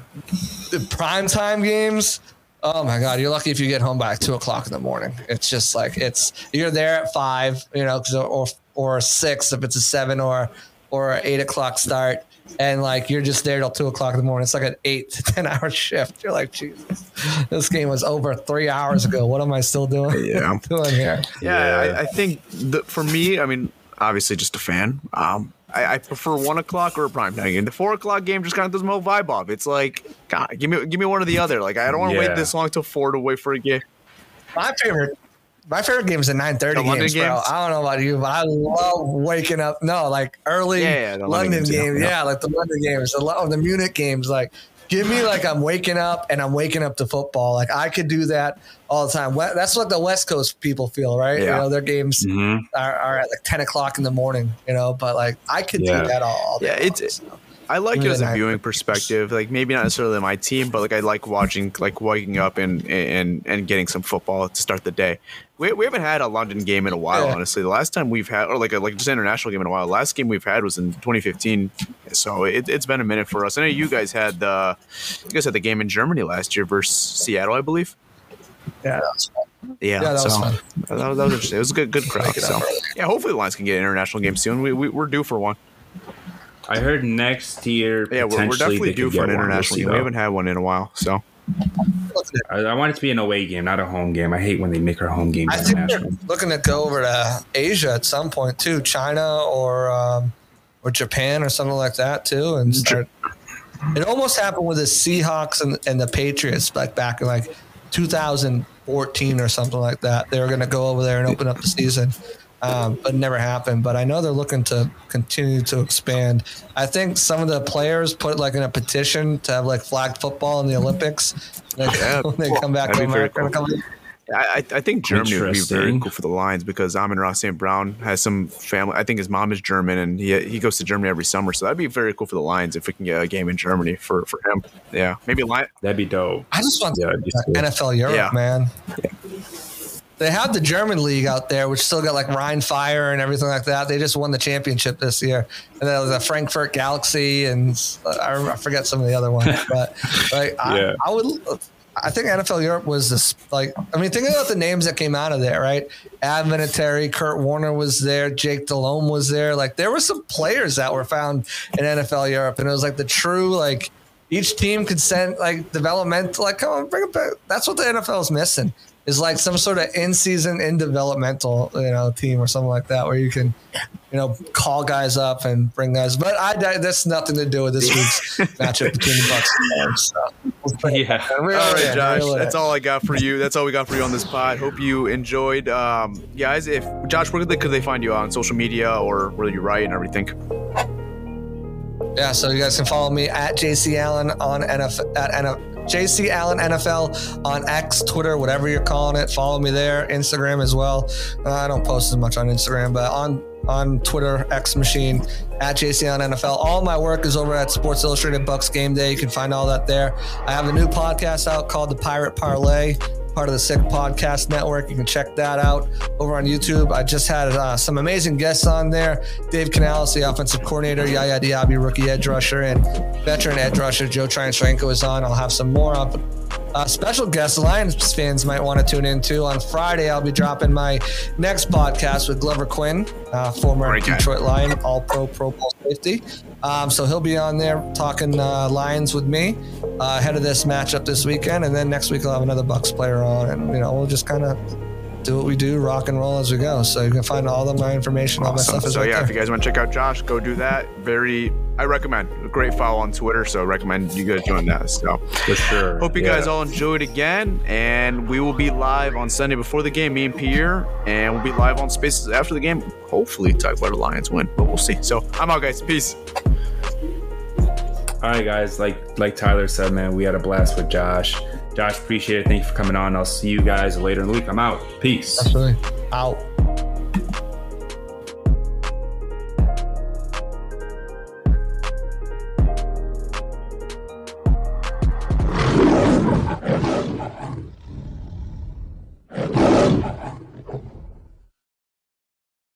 The prime time games. Oh my God, you're lucky if you get home by two o'clock in the morning. It's just like it's you're there at five, you know, or or six if it's a seven or or eight o'clock start, and like you're just there till two o'clock in the morning. It's like an eight to ten hour shift. You're like, Jesus, this game was over three hours ago. What am I still doing? Yeah. I'm doing here? Yeah, I, I think the, for me, I mean, obviously just a fan. Um, I, I prefer one o'clock or a prime time game. The four o'clock game just kind of does my whole vibe off. It's like, God, give me give me one or the other. Like I don't want to Yeah. wait this long till four to wait for a game. My favorite, my favorite game is the nine thirty The London games, bro. I don't know about you, but I love waking up. No, like early Yeah, yeah, London games, yeah, games. yeah. Like the London games, the, lo- the Munich games. Like, give me like I'm waking up and I'm waking up to football. Like I could do that all the time. That's what the West Coast people feel, right? You Yeah. know, their games hmm are, are at like ten o'clock in the morning. You know, but like I could do that all. all day Yeah, it's- so. I like it as a viewing perspective. Like maybe not necessarily my team, but like I like watching, like waking up and and and getting some football to start the day. We, we haven't had a London game in a while, Yeah. honestly. The last time we've had, or like a like just an international game in a while. The last game we've had was in 2015, so it, it's been a minute for us. I know you guys had the you guys had the game in Germany last year versus Seattle, I believe. yeah, Yeah, Yeah, that was fun. That, was, that was interesting. It was a good good crowd. So yeah, hopefully the Lions can get an international game soon. We, we we're due for one. I heard next year. Yeah, we're, we're potentially definitely they due could for an get one. We'll international game. We haven't had one in a while, so. I, I want it to be an away game, not a home game. I hate when they make our home games I think they're international. looking to go over to Asia at some point too, China or um, or Japan or something like that too, and start. It almost happened with the Seahawks and, and the Patriots, like back in like 2014 or something like that. They were going to go over there and open up the season. Um, but never happened. But I know they're looking to continue to expand. I think some of the players put like in a petition to have like flag football in the Olympics. Like, Yeah, when they cool. come back to That'd be America. in a couple of- I, I I think Germany would be very cool for the Lions because Amon Ra St. Brown has some family. I think his mom is German and he he goes to Germany every summer. So that'd be very cool for the Lions if we can get a game in Germany for, for him. Yeah, maybe Lion. That'd be dope. I just want Yeah, it'd be cool. NFL Europe, Yeah. man. They have the German league out there, which still got like Rhein Fire and everything like that. They just won the championship this year, and then the Frankfurt Galaxy, and I, I forget some of the other ones. But like, Yeah. I, I would, I think NFL Europe was this like. I mean, think about the names that came out of there, right? Ad Vinatieri, Kurt Warner was there, Jake Delhomme was there. Like, there were some players that were found in NFL Europe, and it was like the true like each team could send like development like come on bring it back that's what the nfl is missing is like some sort of in-season in developmental you know team or something like that where you can you know call guys up and bring guys but i that's nothing to do with this week's matchup between the bucks and the Rams, so. Yeah. Reel All it in, Josh. reel That's in. all I got for you. That's all we got for you on this pod. Hope you enjoyed, um, guys. If Josh, where could they, could they find you on social media or where you write and everything? Yeah, so you guys can follow me at JC Allen on NFL at NF, JC Allen NFL on X, Twitter, whatever you're calling it. Follow me there, Instagram as well. Uh, I don't post as much on Instagram, but on on Twitter, X Machine at JC Allen NFL. All my work is over at Sports Illustrated Bucs Game Day. You can find all that there. I have a new podcast out called The Pirate Parlay. Part of the Sick Podcast Network. You can check that out over on YouTube. I just had uh, some amazing guests on there. Dave Canales, the offensive coordinator, Yaya Diaby, rookie edge rusher, and veteran edge rusher Joe Tryon-Shoyinka is on. I'll have some more up. Uh, special guest Lions fans might want to tune in to. On Friday, I'll be dropping my next podcast with Glover Quin, uh, former Great guy. Detroit Lion, All Pro Pro Bowl safety. Um, so he'll be on there talking uh, Lions with me uh, ahead of this matchup this weekend, and then next week I'll have another Bucs player on, and you know we'll just kind of do what we do, rock and roll as we go. So you can find all of my information, all my stuff is So right yeah, if you guys want to check out Josh, go do that. Very, I recommend. A great follow on Twitter, so recommend you guys join that. So For sure. hope you Yeah. guys all enjoyed again, and we will be live on Sunday before the game, me and Pierre, and we'll be live on Spaces after the game. Hopefully, talk about the Lions win, but we'll see. So I'm out, guys. Peace. All right, guys. Like like Tyler said, man, we had a blast with Josh. Josh, appreciate it. Thank you for coming on. I'll see you guys later in the week. I'm out. Peace. Absolutely. Out.